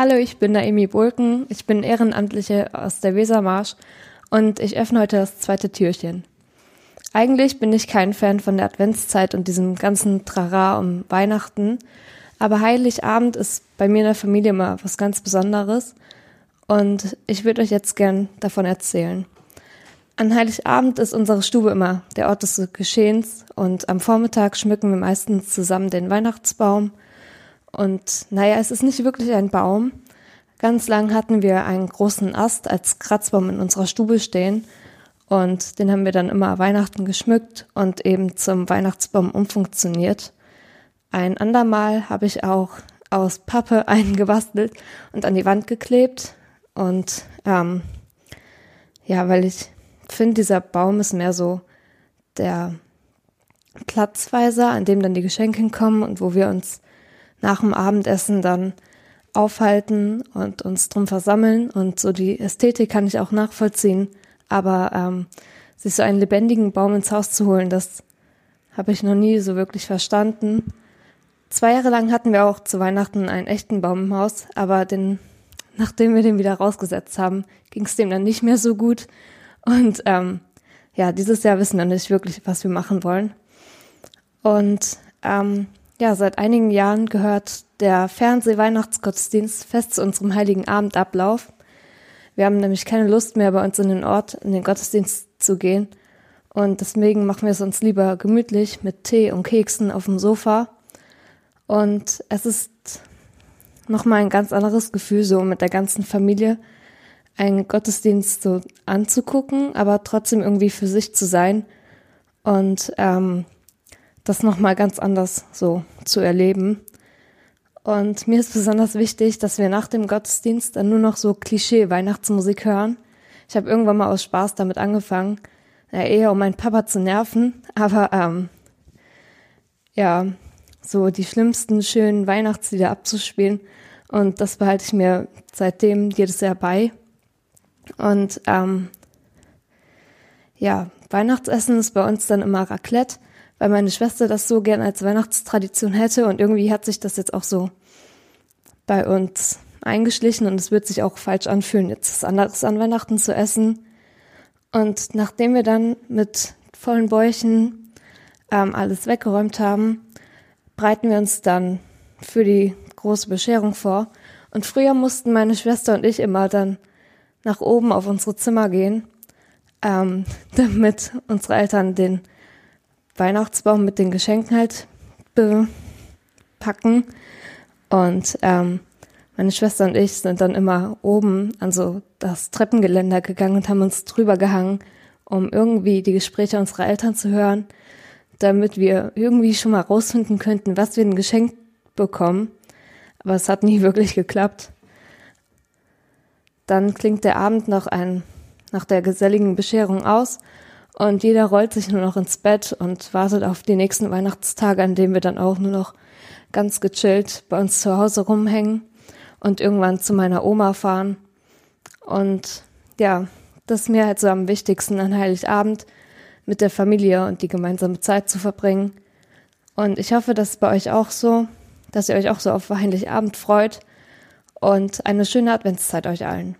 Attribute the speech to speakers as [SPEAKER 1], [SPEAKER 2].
[SPEAKER 1] Hallo, ich bin Naomi Bulken. Ich bin Ehrenamtliche aus der Wesermarsch und ich öffne heute das zweite Türchen. Eigentlich bin ich kein Fan von der Adventszeit und diesem ganzen Trara um Weihnachten, aber Heiligabend ist bei mir in der Familie immer was ganz Besonderes und ich würde euch jetzt gern davon erzählen. An Heiligabend ist unsere Stube immer der Ort des Geschehens und am Vormittag schmücken wir meistens zusammen den Weihnachtsbaum – und naja, es ist nicht wirklich ein Baum. Ganz lang hatten wir einen großen Ast als Kratzbaum in unserer Stube stehen und den haben wir dann immer Weihnachten geschmückt und eben zum Weihnachtsbaum umfunktioniert. Ein andermal habe ich auch aus Pappe einen gebastelt und an die Wand geklebt und ähm, ja, weil ich finde, dieser Baum ist mehr so der Platzweiser, an dem dann die Geschenke kommen und wo wir uns nach dem Abendessen dann aufhalten und uns drum versammeln. Und so die Ästhetik kann ich auch nachvollziehen. Aber ähm, sich so einen lebendigen Baum ins Haus zu holen, das habe ich noch nie so wirklich verstanden. Zwei Jahre lang hatten wir auch zu Weihnachten einen echten Baum im Haus, aber den, nachdem wir den wieder rausgesetzt haben, ging es dem dann nicht mehr so gut. Und ähm, ja, dieses Jahr wissen wir nicht wirklich, was wir machen wollen. Und ähm, ja, seit einigen Jahren gehört der Fernseh-Weihnachtsgottesdienst fest zu unserem heiligen Abendablauf. Wir haben nämlich keine Lust mehr, bei uns in den Ort, in den Gottesdienst zu gehen. Und deswegen machen wir es uns lieber gemütlich mit Tee und Keksen auf dem Sofa. Und es ist nochmal ein ganz anderes Gefühl, so mit der ganzen Familie einen Gottesdienst so anzugucken, aber trotzdem irgendwie für sich zu sein. Und ähm, das nochmal ganz anders so zu erleben. Und mir ist besonders wichtig, dass wir nach dem Gottesdienst dann nur noch so Klischee-Weihnachtsmusik hören. Ich habe irgendwann mal aus Spaß damit angefangen, ja, eher um meinen Papa zu nerven, aber ähm, ja, so die schlimmsten schönen Weihnachtslieder abzuspielen. Und das behalte ich mir seitdem jedes Jahr bei. Und ähm, ja, Weihnachtsessen ist bei uns dann immer Raclette weil meine Schwester das so gern als Weihnachtstradition hätte und irgendwie hat sich das jetzt auch so bei uns eingeschlichen und es wird sich auch falsch anfühlen, jetzt was anderes an Weihnachten zu essen. Und nachdem wir dann mit vollen Bäuchen ähm, alles weggeräumt haben, breiten wir uns dann für die große Bescherung vor. Und früher mussten meine Schwester und ich immer dann nach oben auf unsere Zimmer gehen, ähm, damit unsere Eltern den Weihnachtsbaum mit den Geschenken halt bepacken. Und ähm, meine Schwester und ich sind dann immer oben an so das Treppengeländer gegangen und haben uns drüber gehangen, um irgendwie die Gespräche unserer Eltern zu hören, damit wir irgendwie schon mal rausfinden könnten, was wir ein Geschenk bekommen. Aber es hat nie wirklich geklappt. Dann klingt der Abend noch ein, nach der geselligen Bescherung aus und jeder rollt sich nur noch ins Bett und wartet auf die nächsten Weihnachtstage, an denen wir dann auch nur noch ganz gechillt bei uns zu Hause rumhängen und irgendwann zu meiner Oma fahren. Und ja, das ist mir halt so am wichtigsten an Heiligabend mit der Familie und die gemeinsame Zeit zu verbringen. Und ich hoffe, dass es bei euch auch so, dass ihr euch auch so auf Heiligabend freut und eine schöne Adventszeit euch allen.